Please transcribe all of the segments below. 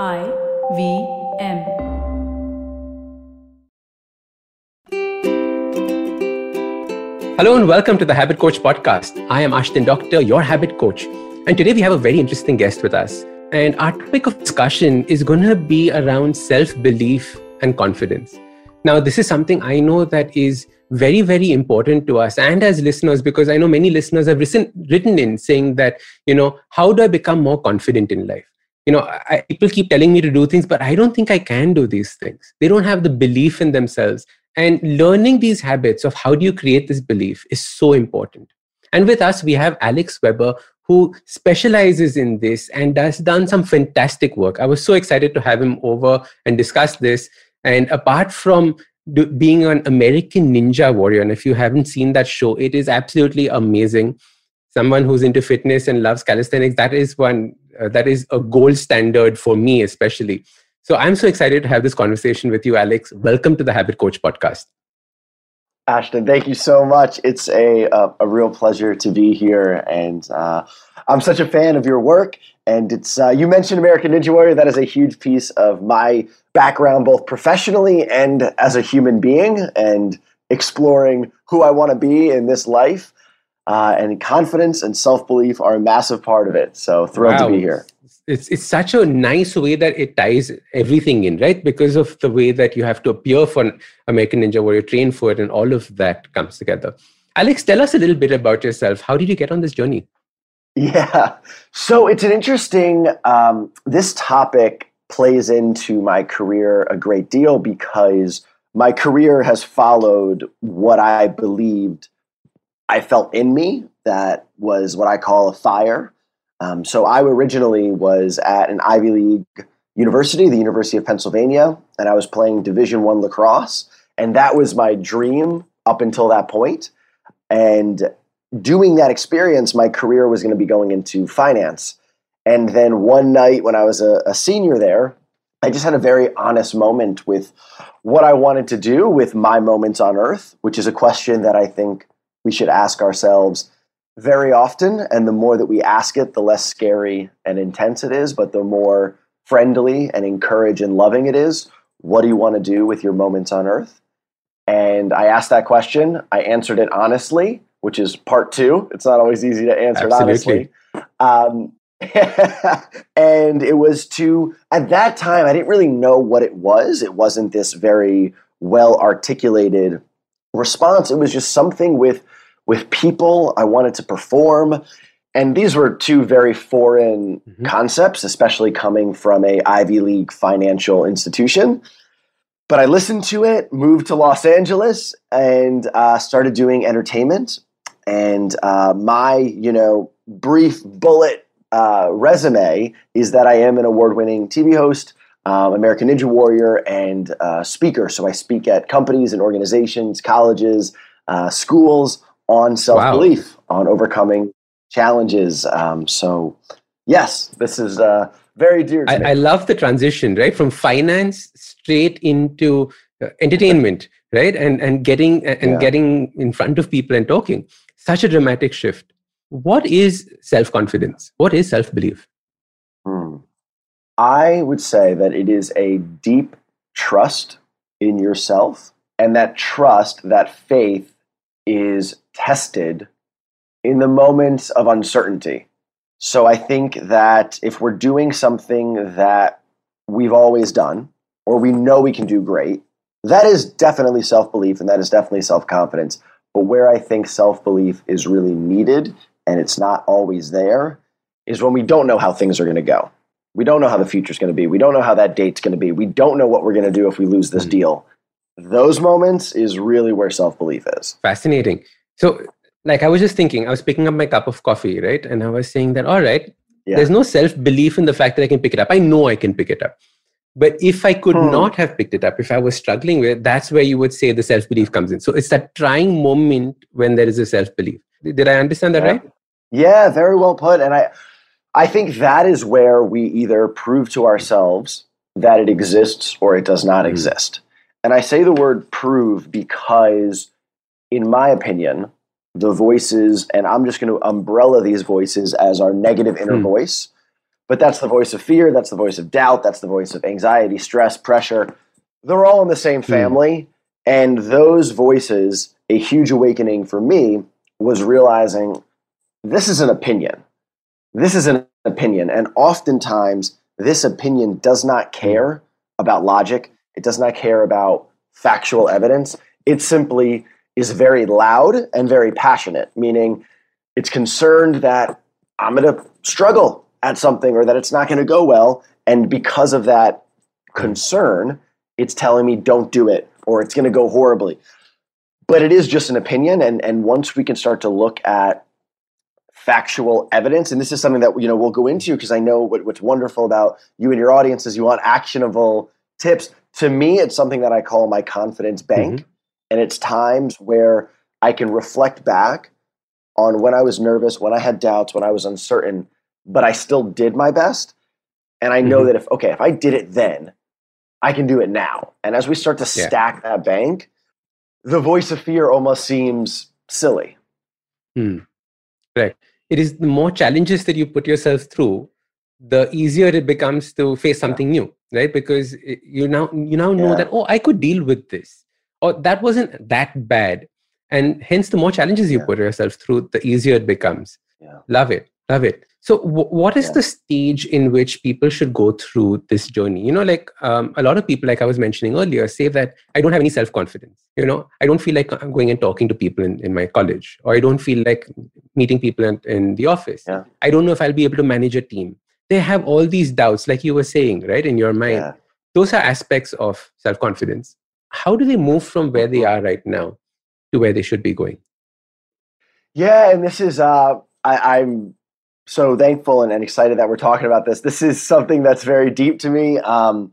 I V M. Hello and welcome to the Habit Coach podcast. I am Ashdin Doctor, your habit coach. And today we have a very interesting guest with us. And our topic of discussion is going to be around self belief and confidence. Now, this is something I know that is very, very important to us and as listeners, because I know many listeners have written, written in saying that, you know, how do I become more confident in life? You know, I, people keep telling me to do things, but I don't think I can do these things. They don't have the belief in themselves. And learning these habits of how do you create this belief is so important. And with us, we have Alex Weber, who specializes in this and has done some fantastic work. I was so excited to have him over and discuss this. And apart from do, being an American Ninja Warrior, and if you haven't seen that show, it is absolutely amazing. Someone who's into fitness and loves calisthenics, that is one uh, that is a gold standard for me, especially. So I'm so excited to have this conversation with you, Alex. Welcome to the Habit Coach podcast. Ashdin, thank you so much. It's a a, a real pleasure to be here, and uh, I'm such a fan of your work. And it's uh, you mentioned American Ninja Warrior. That is a huge piece of my background, both professionally and as a human being, and exploring who I want to be in this life. Uh, and confidence and self belief are a massive part of it. So thrilled wow. to be here it's it's such a nice way that it ties everything in, right? Because of the way that you have to appear for American Ninja Warrior, train for it, and all of that comes together. Alex, tell us a little bit about yourself. How did you get on this journey? Yeah, so it's an interesting. Um, this topic plays into my career a great deal because my career has followed what I believed I felt in me that was what I call a fire um, so I originally was at an Ivy League university, the University of Pennsylvania, and I was playing Division One lacrosse, and that was my dream up until that point. And doing that experience, my career was going to be going into finance. And then one night when I was a, a senior there, I just had a very honest moment with what I wanted to do with my moments on earth, which is a question that I think we should ask ourselves very often. And the more that we ask it, the less scary and intense it is, but the more friendly and encourage and loving it is. What do you want to do with your moments on earth? And I asked that question. I answered it honestly, which is part two. It's not always easy to answer Absolutely. it honestly. Um, and it was to, at that time, I didn't really know what it was. It wasn't this very well articulated response. It was just something with with people. I wanted to perform. And these were two very foreign mm-hmm. concepts, especially coming from a Ivy League financial institution. But I listened to it, moved to Los Angeles, and uh, started doing entertainment. And uh, my, you know, brief bullet uh, resume is that I am an award-winning TV host, um, American Ninja Warrior, and uh, speaker. So I speak at companies and organizations, colleges, uh, schools on self belief, wow. on overcoming challenges. Um, so, yes, this is uh, very dear I, I, love the transition, right? From finance straight into uh, entertainment, right? And and getting and yeah. getting in front of people and talking. Such a dramatic shift. What is self confidence? What is self belief? Hmm. I would say that it is a deep trust in yourself, and that trust, that faith, is tested in the moments of uncertainty. So I think that if we're doing something that we've always done, or we know we can do great, that is definitely self belief and that is definitely self confidence. But where I think self belief is really needed and it's not always there is when we don't know how things are going to go. We don't know how the future is going to be. We don't know how that date's going to be. We don't know what we're going to do if we lose this mm-hmm. deal. Those moments is really where self belief is. Fascinating. So, like, I was just thinking, I was picking up my cup of coffee, right? And I was saying that, all right, yeah. there's no self belief in the fact that I can pick it up. I know I can pick it up. But if I could hmm. not have picked it up, if I was struggling with it, that's where you would say the self belief comes in. So it's that trying moment when there is a self belief. Did I understand that yeah. right? Yeah, very well put. And I, I think that is where we either prove to ourselves that it exists or it does not mm. exist. And I say the word prove because, in my opinion, the voices, and I'm just going to umbrella these voices as our negative inner hmm. voice, But that's the voice of fear, that's the voice of doubt, that's the voice of anxiety, stress, pressure. They're all in the same family. And those voices, a huge awakening for me was realizing this is an opinion. This is an opinion. And oftentimes, this opinion does not care about logic, it does not care about factual evidence. It simply is very loud and very passionate, meaning it's concerned that I'm going to struggle at something or that it's not going to go well. And because of that concern, it's telling me don't do it or it's going to go horribly. But it is just an opinion. And, and once we can start to look at factual evidence, and this is something that you know we'll go into because I know what, what's wonderful about you and your audience is you want actionable tips. To me, it's something that I call my confidence bank. Mm-hmm. And it's times where I can reflect back on when I was nervous, when I had doubts, when I was uncertain, but I still did my best. And I know mm-hmm. that if, okay, if I did it then, I can do it now. And as we start to yeah. stack that bank, the voice of fear almost seems silly. Hmm. Right. It is the more challenges that you put yourself through, the easier it becomes to face something yeah. new, right? Because you now you now know yeah. that oh, I could deal with this, or that wasn't that bad, and hence the more challenges you put yourself through, the easier it becomes. Love it, love it. So, w- what is yeah. the stage in which people should go through this journey? You know, like um, a lot of people, like I was mentioning earlier, say that I don't have any self confidence. You know, I don't feel like I'm going and talking to people in, in my college, or I don't feel like meeting people in, in the office. Yeah. I don't know if I'll be able to manage a team. They have all these doubts, like you were saying, right, in your mind. Yeah. Those are aspects of self confidence. How do they move from where they are right now to where they should be going? Yeah, and this is uh, I, I'm so thankful and, and, excited that we're talking about this. This is something that's very deep to me. Um,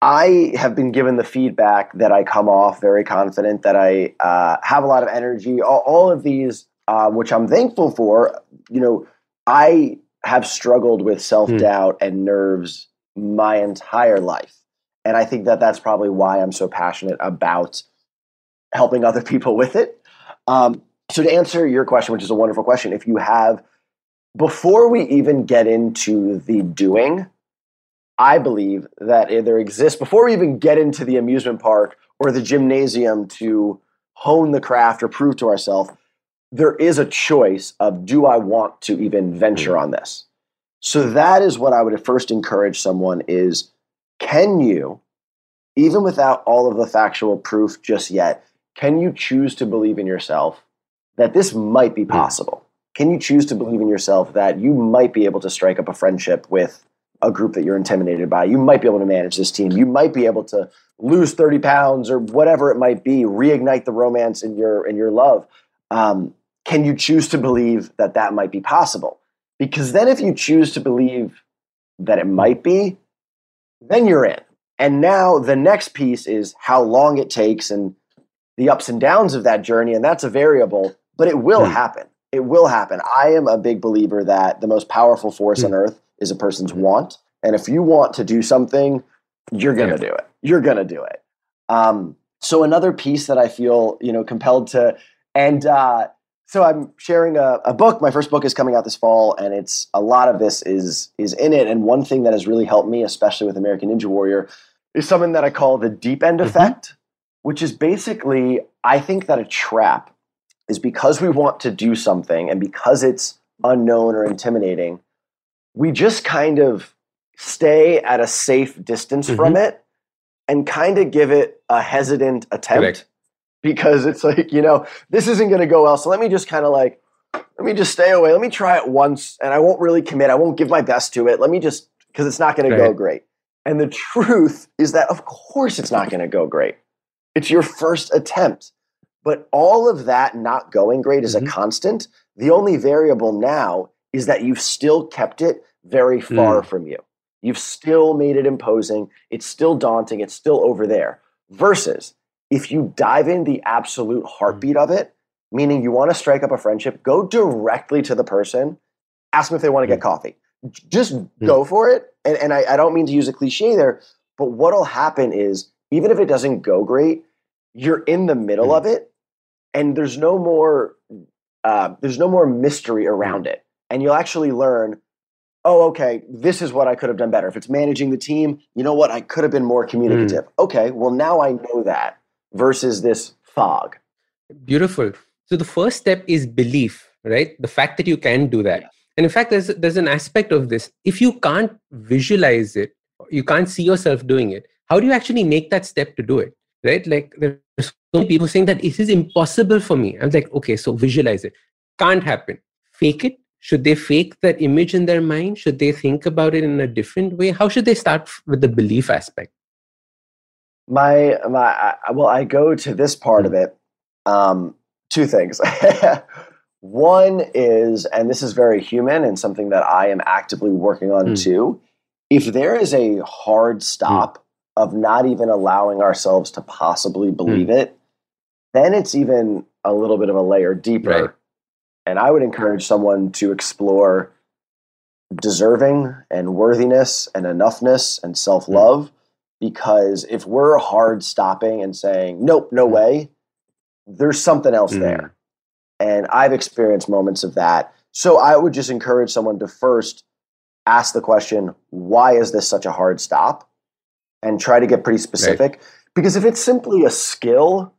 I have been given the feedback that I come off very confident, that I uh, have a lot of energy, all, all of these, uh, which I'm thankful for. You know, I have struggled with self doubt mm. and nerves my entire life. And I think that that's probably why I'm so passionate about helping other people with it. Um, so, to answer your question, which is a wonderful question, if you have before we even get into the doing, I believe that there exists, before we even get into the amusement park or the gymnasium to hone the craft or prove to ourselves, there is a choice of do I want to even venture on this? So that is what I would first encourage someone is can you, even without all of the factual proof just yet, can you choose to believe in yourself that this might be possible? can you choose to believe in yourself that you might be able to strike up a friendship with a group that you're intimidated by? You might be able to manage this team. You might be able to lose 30 pounds or whatever it might be, reignite the romance in your in your love. Um, can you choose to believe that that might be possible? Because then, if you choose to believe that it might be, then you're in. And now the next piece is how long it takes and the ups and downs of that journey. And that's a variable, but it will mm. happen it will happen. I am a big believer that the most powerful force mm. on earth is a person's hmm. want. And if you want to do something, you're going to yeah. do it. You're going to do it. Um, so another piece that I feel, you know, compelled to, and uh, so I'm sharing a, a, book. My first book is coming out this fall, and it's a lot of this is is in it. And one thing that has really helped me, especially with American Ninja Warrior, is something that I call the deep end mm-hmm. effect, which is basically I think that a trap is because we want to do something and because it's unknown or intimidating, we just kind of stay at a safe distance mm-hmm. from it and kind of give it a hesitant attempt Correct. Because it's like, you know, this isn't going to go well. So let me just kind of like, let me just stay away. Let me try it once and I won't really commit. I won't give my best to it. Let me just, because it's not going to go great. And the truth is that, of course, it's not going to go great. It's your first attempt. But all of that not going great is mm-hmm. a constant. The only variable now is that you've still kept it very far mm. from you. You've still made it imposing. It's still daunting. It's still over there. Versus if you dive in the absolute heartbeat of it, meaning you want to strike up a friendship, go directly to the person, ask them if they want to get coffee. Just go for it. And, and I, I don't mean to use a cliche there, but what'll happen is even if it doesn't go great, you're in the middle mm. of it and there's no more uh, there's no more mystery around it and you'll actually learn oh, okay, this is what I could have done better. If it's managing the team, you know what? I could have been more communicative. Mm. Okay, well, now I know that versus this fog. Beautiful. So the first step is belief, right? The fact that you can do that. And in fact, there's, there's an aspect of this. If you can't visualize it, you can't see yourself doing it, how do you actually make that step to do it? Right? Like there's so many people saying that it is impossible for me. I'm like, okay, so visualize it. Can't happen. Fake it. Should they fake that image in their mind? Should they think about it in a different way? How should they start with the belief aspect? My my well, I go to this part of it. Um, two things. One is, and this is very human and something that I am actively working on mm. too. If there is a hard stop mm. of not even allowing ourselves to possibly believe mm. it, then it's even a little bit of a layer deeper. Right. And I would encourage someone to explore deserving and worthiness and enoughness and self love. Because if we're hard stopping and saying, nope, no mm. way, there's something else mm. there. And I've experienced moments of that. So I would just encourage someone to first ask the question, why is this such a hard stop? And try to get pretty specific. Right. Because if it's simply a skill,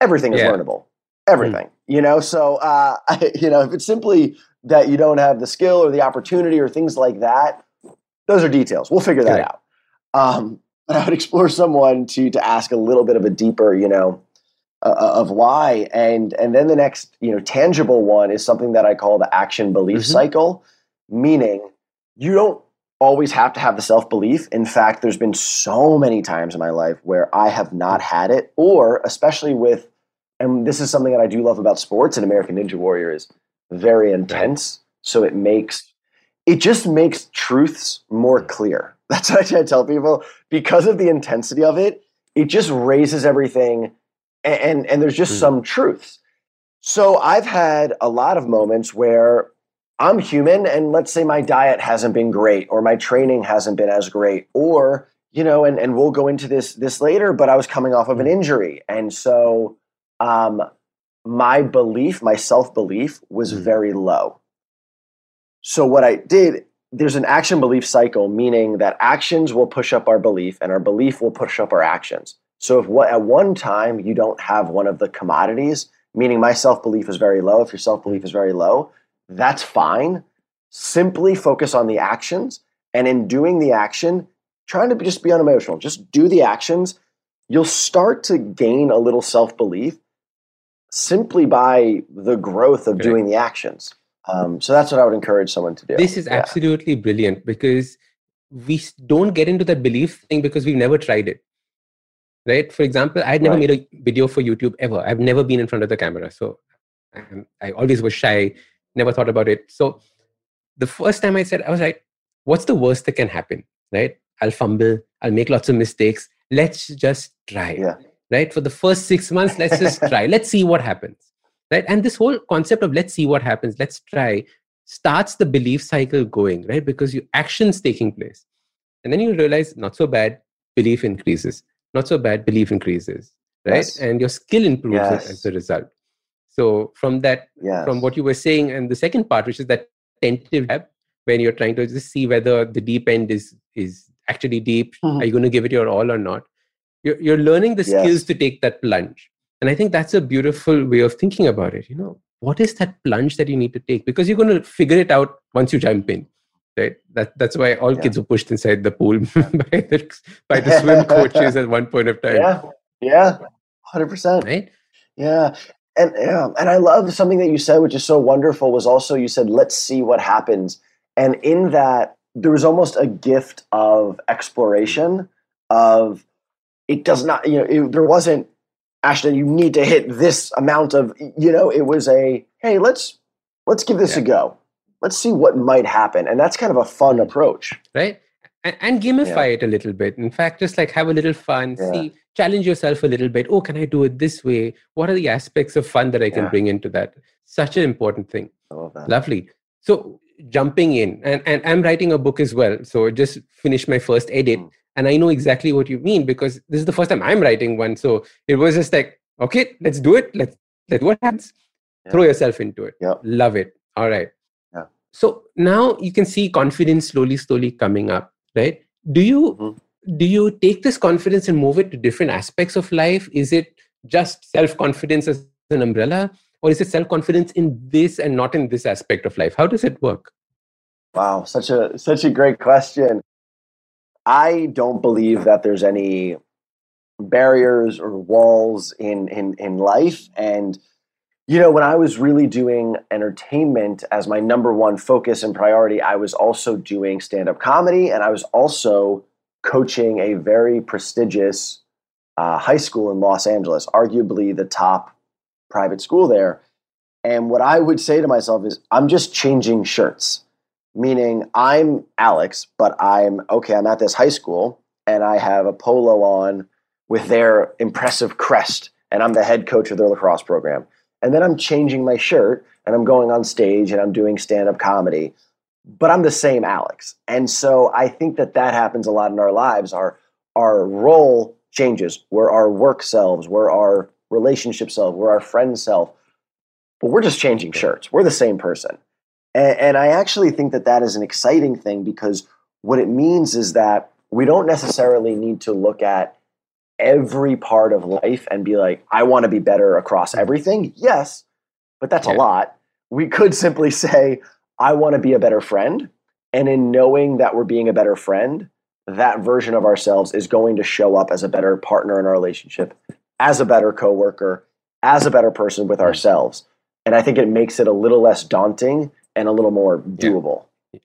everything is yeah. learnable. Everything. Mm. You know, so uh, you know, if it's simply that you don't have the skill or the opportunity or things like that, those are details. We'll figure that out. Um, but I would explore someone to to ask a little bit of a deeper, you know, uh, uh, of why. And and then the next you know tangible one is something that i call the action belief mm-hmm. cycle meaning you don't always have to have the self belief in fact there's been so many times in my life where i have not had it or especially with and this is something that i do love about sports and american ninja warrior is very intense so it makes it just makes truths more clear that's what i try to tell people because of the intensity of it it just raises everything and and there's just mm. some truths. So I've had a lot of moments where I'm human and let's say my diet hasn't been great or my training hasn't been as great or you know and and we'll go into this this later but I was coming off of an hmm. injury and so um my belief my self-belief was mm. very low. So what I did there's an action belief cycle meaning that actions will push up our belief and our belief will push up our actions. So if what, at one time you don't have one of the commodities, meaning my self belief is very low, if your self belief is very low, that's fine. Simply focus on the actions. And in doing the action, trying to just be unemotional, just do the actions. You'll start to gain a little self belief simply by the growth of doing the actions. Um, so that's what I would encourage someone to do. This is yeah. absolutely brilliant because we don't get into that belief thing because we've never tried it. Right? For example i had never right. made a video for youtube ever. I've never been in front of the camera. So um, i always was shy never thought about it. So the first time i said i was like what's the worst that can happen? Right? I'll fumble. I'll make lots of mistakes. Let's just try yeah. right? For the first six months let's just try. Let's see what happens right? And this whole concept of let's see what happens let's try starts the belief cycle going right? Because your actions taking place. And then you realize not so bad belief increases. Not so bad belief increases right? Yes. and your skill improves yes. as a result. So from that yes. from what you were saying and the second part which is that tentative step when you're trying to just see whether the deep end is is actually deep mm-hmm. are you going to give it your all or not? You're, you're learning the skills to take that plunge and i think that's a beautiful way of thinking about it you know. What is that plunge that you need to take? Because you're going to figure it out once you jump in right? That that's why all yeah. kids were pushed inside the pool by the by the swim coaches at one point of time. Yeah. Yeah. 100% right? Yeah. And yeah. And i love something that you said which is so wonderful was also you said let's see what happens. And in that there was almost a gift of exploration of it does not you know it, there wasn't Ashdin you need to hit this amount of you know it was a hey let's let's give this yeah. a go. Let's see what might happen. And that's kind of a fun approach. Right? And, and gamify yeah. it a little bit. In fact just like have a little fun. Yeah. see challenge yourself a little bit. Oh can i do it this way? What are the aspects of fun that i can bring into that? Such an important thing. Lovely. So jumping in and, and i'm writing a book as well. So just finished my first edit. Mm. And i know exactly what you mean because this is the first time i'm writing one so it was just like okay let's do it let's let what happens throw yourself into it yep. love it all right Yeah. so now you can see confidence slowly, slowly coming up, right? Do you mm-hmm. do you take this confidence and move it to different aspects of life? Is it just self confidence as an umbrella, or is it self confidence in this and not in this aspect of life? How does it work? Wow, such a such a great question. I don't believe that there's any barriers or walls in in in life. And you know when i was really doing entertainment as my number one focus and priority i was also doing stand-up comedy and i was also coaching a very prestigious uh, high school in los angeles arguably the top private school there. And what i would say to myself is i'm just changing shirts meaning i'm alex but i'm okay i'm at this high school and i have a polo on with their impressive crest, and I'm the head coach of their lacrosse program. And then I'm changing my shirt and I'm going on stage and I'm doing stand up comedy, but I'm the same Alex. And so I think that that happens a lot in our lives. Our, our role changes. We're our work selves, we're our relationship self, we're our friend self, but we're just changing shirts. We're the same person. And, and I actually think that that is an exciting thing because what it means is that we don't necessarily need to look at every part of life and be like, I want to be better across everything? Yes, but that's yeah. a lot. We could simply say, I want to be a better friend. And in knowing that we're being a better friend, that version of ourselves is going to show up as a better partner in our relationship, as a better coworker, as a better person with hmm. ourselves. And I think it makes it a little less daunting and a little more doable. Yeah.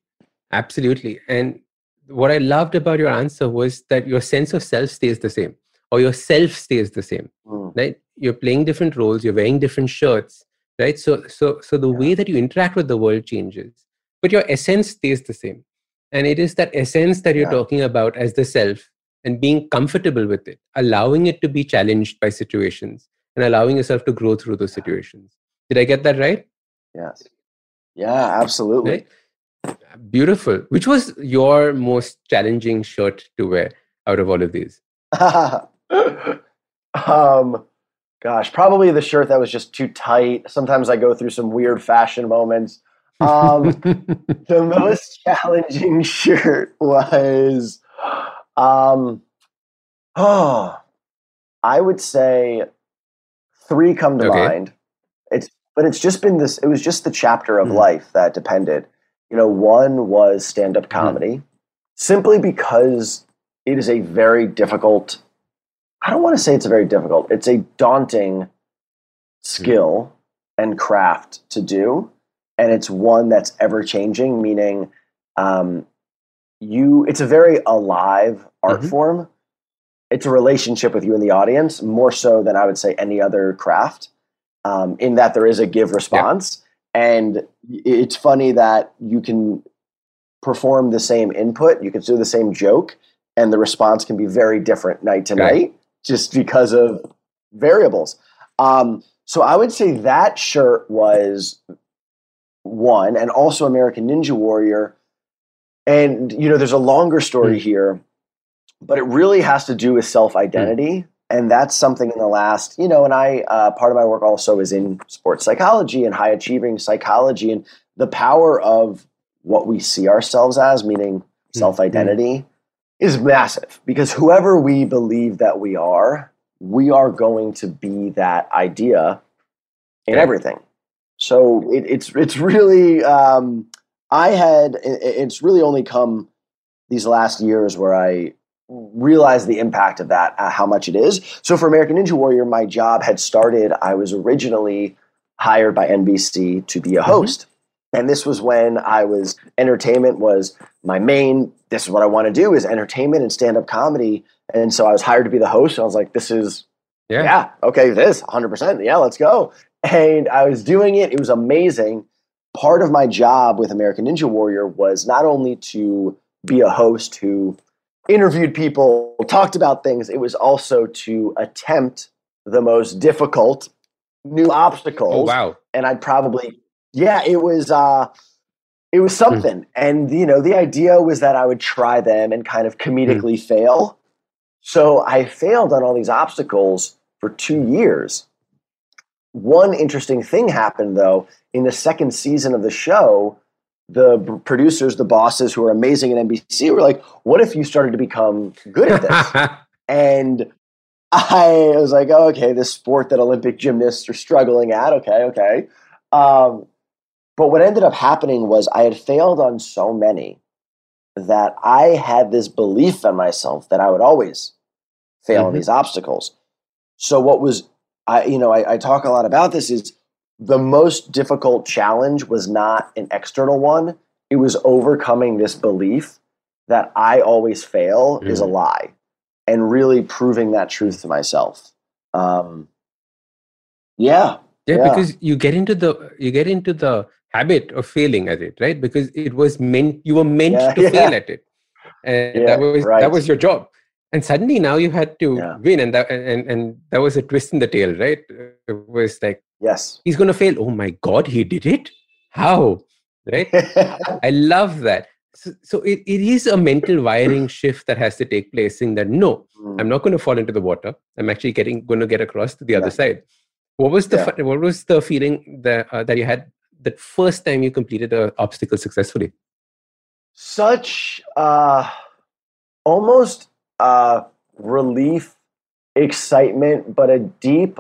Absolutely. And what I loved about your answer was that your sense of self stays the same or your self stays the same mm. right you're playing different roles you're wearing different shirts right so so so the yeah. way that you interact with the world changes but your essence stays the same and it is that essence that you're yeah. talking about as the self and being comfortable with it allowing it to be challenged by situations and allowing yourself to grow through those situations did i get that right yes yeah absolutely right? beautiful which was your most challenging shirt to wear out of all of these um, gosh, probably the shirt that was just too tight. Sometimes I go through some weird fashion moments. Um, the most challenging shirt was, um, oh, I would say three come to okay. mind. It's, but it's just been this. It was just the chapter of mm. life that depended. You know, one was stand-up mm-hmm. comedy, mm. simply because it is a very difficult I don't want to say it's a very difficult. It's a daunting skill mm. and craft to do, and it's one that's ever changing. Meaning, um, you it's a very alive art mm-hmm. form. It's a relationship with you and the audience more so than I would say any other craft. Um, in that there is a give response, yeah. and it's funny that you can perform the same input, you can do the same joke, and the response can be very different night to night just because of variables. Um, so I would say that shirt was one, and also American Ninja Warrior. And you know, there's a longer story mm. here, but it really has to do with self identity. Mm. And that's something in the last, you know, and I, uh, part of my work also is in sports psychology and high achieving psychology and the power of what we see ourselves as, meaning mm. self identity. Is massive because whoever we believe that we are, we are going to be that idea in okay. everything. So it, it's it's really um, I had it, it's really only come these last years where I realized the impact of that, uh, how much it is. So for American Ninja Warrior, my job had started. I was originally hired by NBC to be a mm-hmm. host. Mm-hmm. And this was when I was entertainment was my main. This is what I want to do is entertainment and stand up comedy. And so I was hired to be the host. I was like, this is yeah, yeah okay, this 100. percent Yeah, let's go. And I was doing it. It was amazing. Part of my job with American Ninja Warrior was not only to be a host who interviewed people, talked about things. It was also to attempt the most difficult new obstacles. Oh, wow. And I'd probably yeah, it was uh it was hmm. something. And you know, the idea was that I would try them and kind of comedically mm. fail. So I failed on all these obstacles for 2 years. One interesting thing happened though, in the second season of the show, the producers, the bosses who are amazing at NBC were like, what if you started to become good at this? and I was like, oh, okay, this sport that Olympic gymnasts are struggling at. Okay, okay. Um, but what ended up happening was I had failed on so many that I had this belief in myself that I would always fail Mhm. in these obstacles. So what was I, you know, I, I talk a lot about this is the most difficult challenge was not an external one. It was overcoming this belief that I always fail is a Mhm. lie and really proving that truth to myself. Um, yeah. yeah, Yeah. because you get into the you get into the habit of failing at it right because it was meant you were meant Yeah, to yeah. fail at it and Yeah, that was right. that was your job and suddenly now you had to win and that and and that was a twist in the tail right it was like Yes. he's going to fail. Oh my god he did it? How? Right? I love that. So, so it, it is a mental wiring shift that has to take place in that no Mm. i'm not going to fall into the water. I'm actually getting going to get across to the other side. What was the Yeah. what was the feeling that uh, that you had the first time you completed an obstacle successfully? Such uh almost uh relief excitement but a deep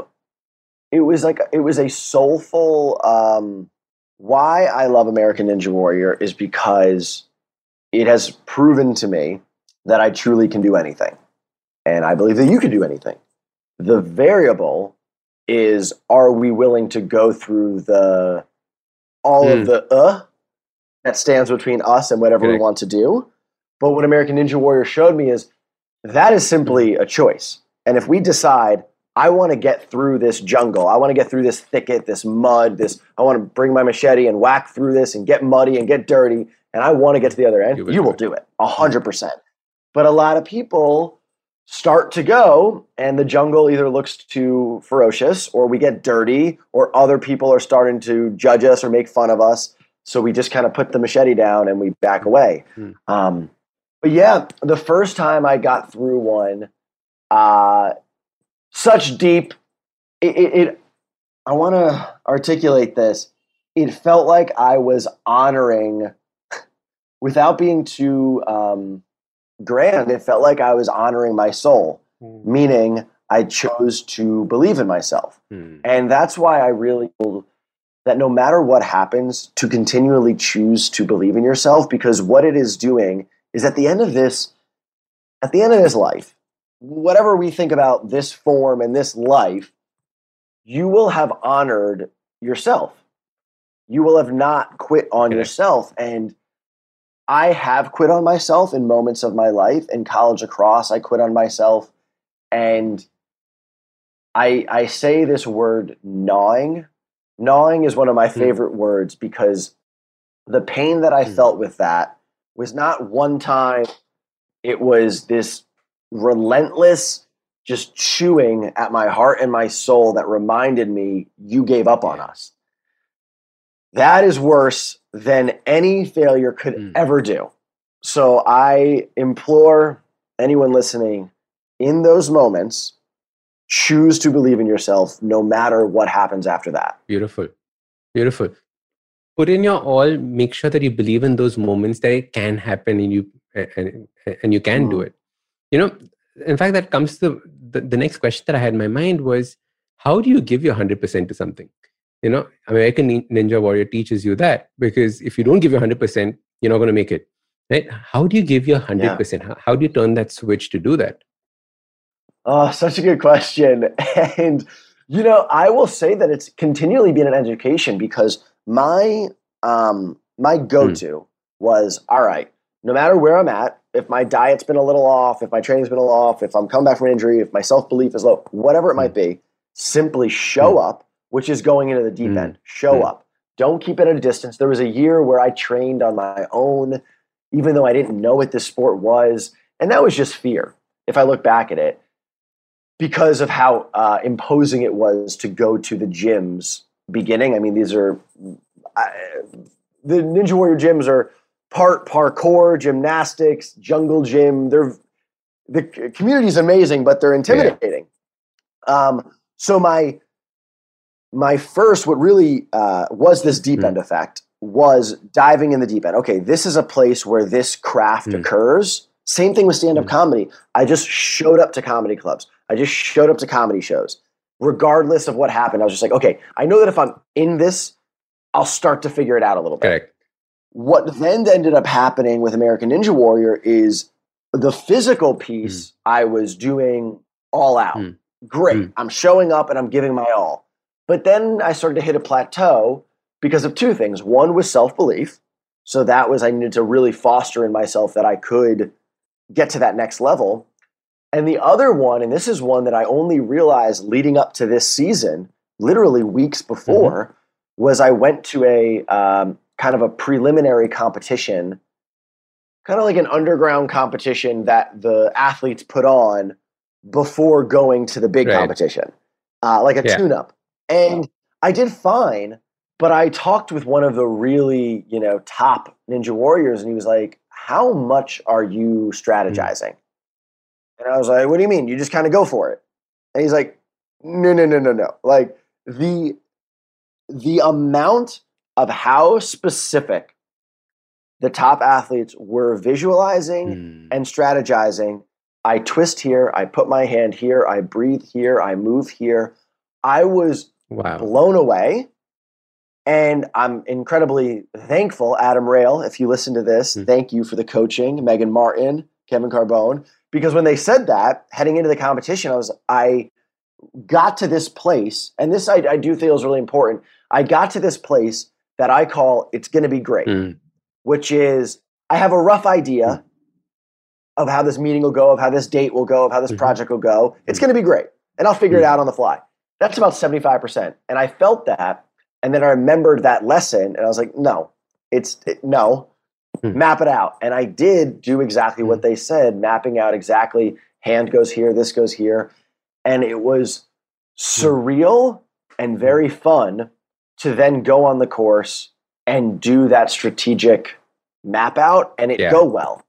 it was like it was a soulful um why i love american ninja warrior is because it has proven to me that i truly can do anything and i believe that you can do anything the variable is are we willing to go through the all Hmm. of the uh that stands between us and whatever we want to do. But what American Ninja Warrior showed me is that is simply a choice. And if we decide, I want to get through this jungle, I want to get through this thicket, this mud, this, I want to bring my machete and whack through this and get muddy and get dirty, and I want to get to the other end, You you will do it. A hundred percent. But a lot of people start to go and the jungle either looks too ferocious or we get dirty or other people are starting to judge us or make fun of us so we just kind of put the machete down and we back away Hmm. um, but yeah the first time i got through one uh, such deep it, it, it i want to articulate this it felt like i was honoring without being too um, grand it felt like i was honoring my soul meaning I chose to believe in myself. Hmm. And that's why I really that no matter what happens, to continually choose to believe in yourself, because what it is doing is at the end of this, at the end of this life, whatever we think about this form and this life, you will have honored yourself. You will have not quit on yourself. And I have quit on myself in moments of my life. In college lacrosse, I quit on myself. And I I say this word gnawing. Gnawing is one of my Hmm. favorite words because the pain that I Hmm. felt with that was not one time. It was this relentless just chewing at my heart and my soul that reminded me you gave up on us. That is worse than any failure could Hmm. ever do. So I implore anyone listening in those moments choose to believe in yourself no matter what happens after that. Beautiful. Beautiful. Put in your all, make sure that you believe in those moments that it can happen and you and, and you can do Mm. it. You know, in fact, that comes to the, the next question that I had in my mind was how do you give your 100% to something? You know, American Ninja Warrior teaches you that because if you don't give your 100%, you're not going to make it. Right? How do you give your 100%? How, how do you turn that switch to do that? Oh, such a good question. And, you know, I will say that it's continually been an education because my um, my go to was all right, no matter where I'm at, if my diet's been a little off, if my training's been a little off, if I'm coming back from an injury, if my self belief is low, whatever it might be, simply show up, which is going into the deep Mm. end. Show Mm. up. Don't keep it at a distance. There was a year where I trained on my own, even though I didn't know what this sport was. And that was just fear, if I look back at it because of how uh, imposing it was to go to the gyms beginning. I mean, these are I, the Ninja Warrior gyms are part parkour, gymnastics, jungle gym. They're the community is amazing, but they're intimidating. Um, so my my first, what really uh, was this deep Hmm. end effect, was diving in the deep end. Okay, this is a place where this craft Mm. occurs. Same thing with stand up Mm. comedy. I just showed up to comedy clubs. I just showed up to comedy shows. Regardless of what happened, I was just like, okay, I know that if I'm in this, I'll start to figure it out a little bit. Correct. What then ended up happening with American Ninja Warrior is the physical piece I was doing all out. Mm. Great. Mm. I'm showing up and I'm giving my all. But then I started to hit a plateau because of two things. One was self belief. So that was, I needed to really foster in myself that I could get to that next level. And the other one, and this is one that I only realized leading up to this season, literally weeks before, was I went to a um, kind of a preliminary competition, kind of like an underground competition that the athletes put on before going to the big Right. competition, uh, like a Yeah. tune up. And I did fine, but I talked with one of the really, you know, top Ninja Warriors, and he was like, How much are you strategizing? And I was like, What do you mean? You just kind of go for it. And he's like, No, no, no, no, no. Like the the amount of how specific the top athletes were visualizing Mm. and strategizing. I twist here, I put my hand here, I breathe here, I move here. I was Wow. blown away. And I'm incredibly thankful, Adam Rayl, if you listen to this, Mm. thank you for the coaching, Megan Martin, Kevin Carbone. Because when they said that, heading into the competition, I was I got to this place, and this I, I do feel is really important. I got to this place that I call it's gonna be great Mm. which is I have a rough idea of how this meeting will go, of how this date will go, of how this Mhm. project will go. It's going to be great. And I'll figure it Mhm. out on the fly. That's about 75%. And I felt that. And then I remembered that lesson and I was like, no, it's it, no, Mhm. map it out. And I did do exactly what they said, mapping out exactly hand goes here, this goes here. And it was surreal and very fun to then go on the course and do that strategic map out and it Yeah. go well.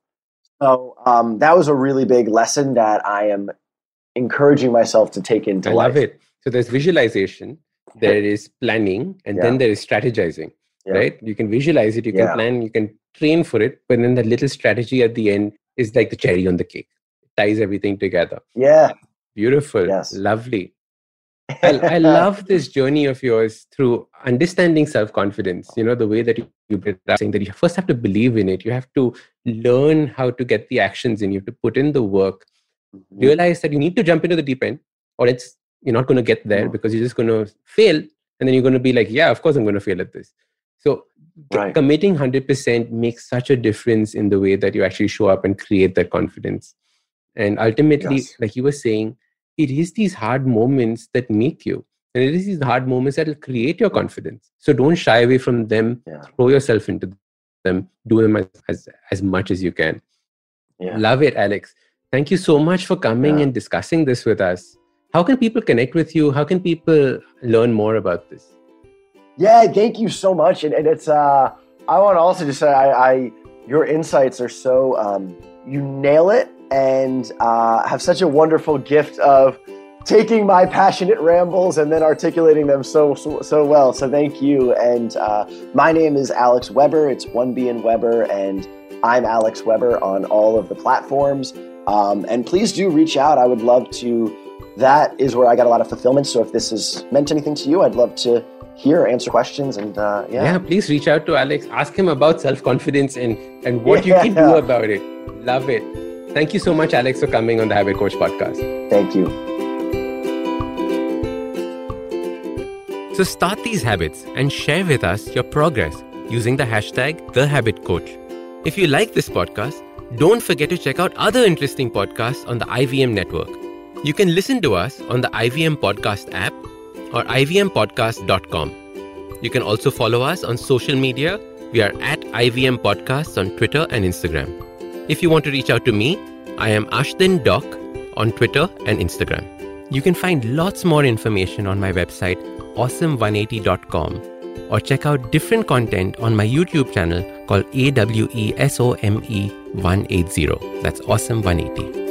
So um, that was a really big lesson that I am encouraging myself to take into I life. love it. So there's visualization, there is planning, and Yeah. then there is strategizing, Yeah. right? You can visualize it, you can plan, you can train for it, but then the little strategy at the end is like the cherry on the cake. It ties everything together. Yeah. Beautiful. Yes. Lovely. I, I love this journey of yours through understanding self confidence. You know, the way that you, been saying that you first have to believe in it. You have to learn how to get the actions in. You have to put in the work. Mm-hmm. Realize that you need to jump into the deep end, or it's you're not going to get there Mhm. because you're just going to fail, and then you're going to be like, "Yeah, of course I'm going to fail at this." So, Right. committing hundred percent makes such a difference in the way that you actually show up and create that confidence. And ultimately, Yes. like you were saying, it is these hard moments that make you. And it is these hard moments that will create your confidence. So don't shy away from them. Yeah. throw yourself into them. Do them as, as, as much as you can. Yeah. love it alex. Thank you so much for coming Yeah. and discussing this with us. How can people connect with you? How can people learn more about this? Yeah, thank you so much. And, and it's uh I want to also just say I, I your insights are so um you nail it and uh have such a wonderful gift of taking my passionate rambles and then articulating them so so, so well. So thank you. And uh, my name is Alex Weber. It's one B and Weber, and I'm Alex Weber on all of the platforms. Um, and please do reach out. I would love to. That is where I got a lot of fulfillment. So if this has meant anything to you, I'd love to hear, answer questions, and uh, yeah. yeah. please reach out to alex ask him about self-confidence and and what you can do about it love it thank you so much alex for coming on the habit coach podcast Thank you. So start these habits and share with us your progress using the hashtag TheHabitCoach. If you like this podcast, don't forget to check out other interesting podcasts on the IVM network. You can listen to us on the IVM Podcast app or ivmpodcast.com. You can also follow us on social media. We are at IVM Podcasts on Twitter and Instagram. If you want to reach out to me, I am Ashdin Doc on Twitter and Instagram. You can find lots more information on my website, awesome180.com, or check out different content on my YouTube channel called AWESOME 180. That's Awesome 180.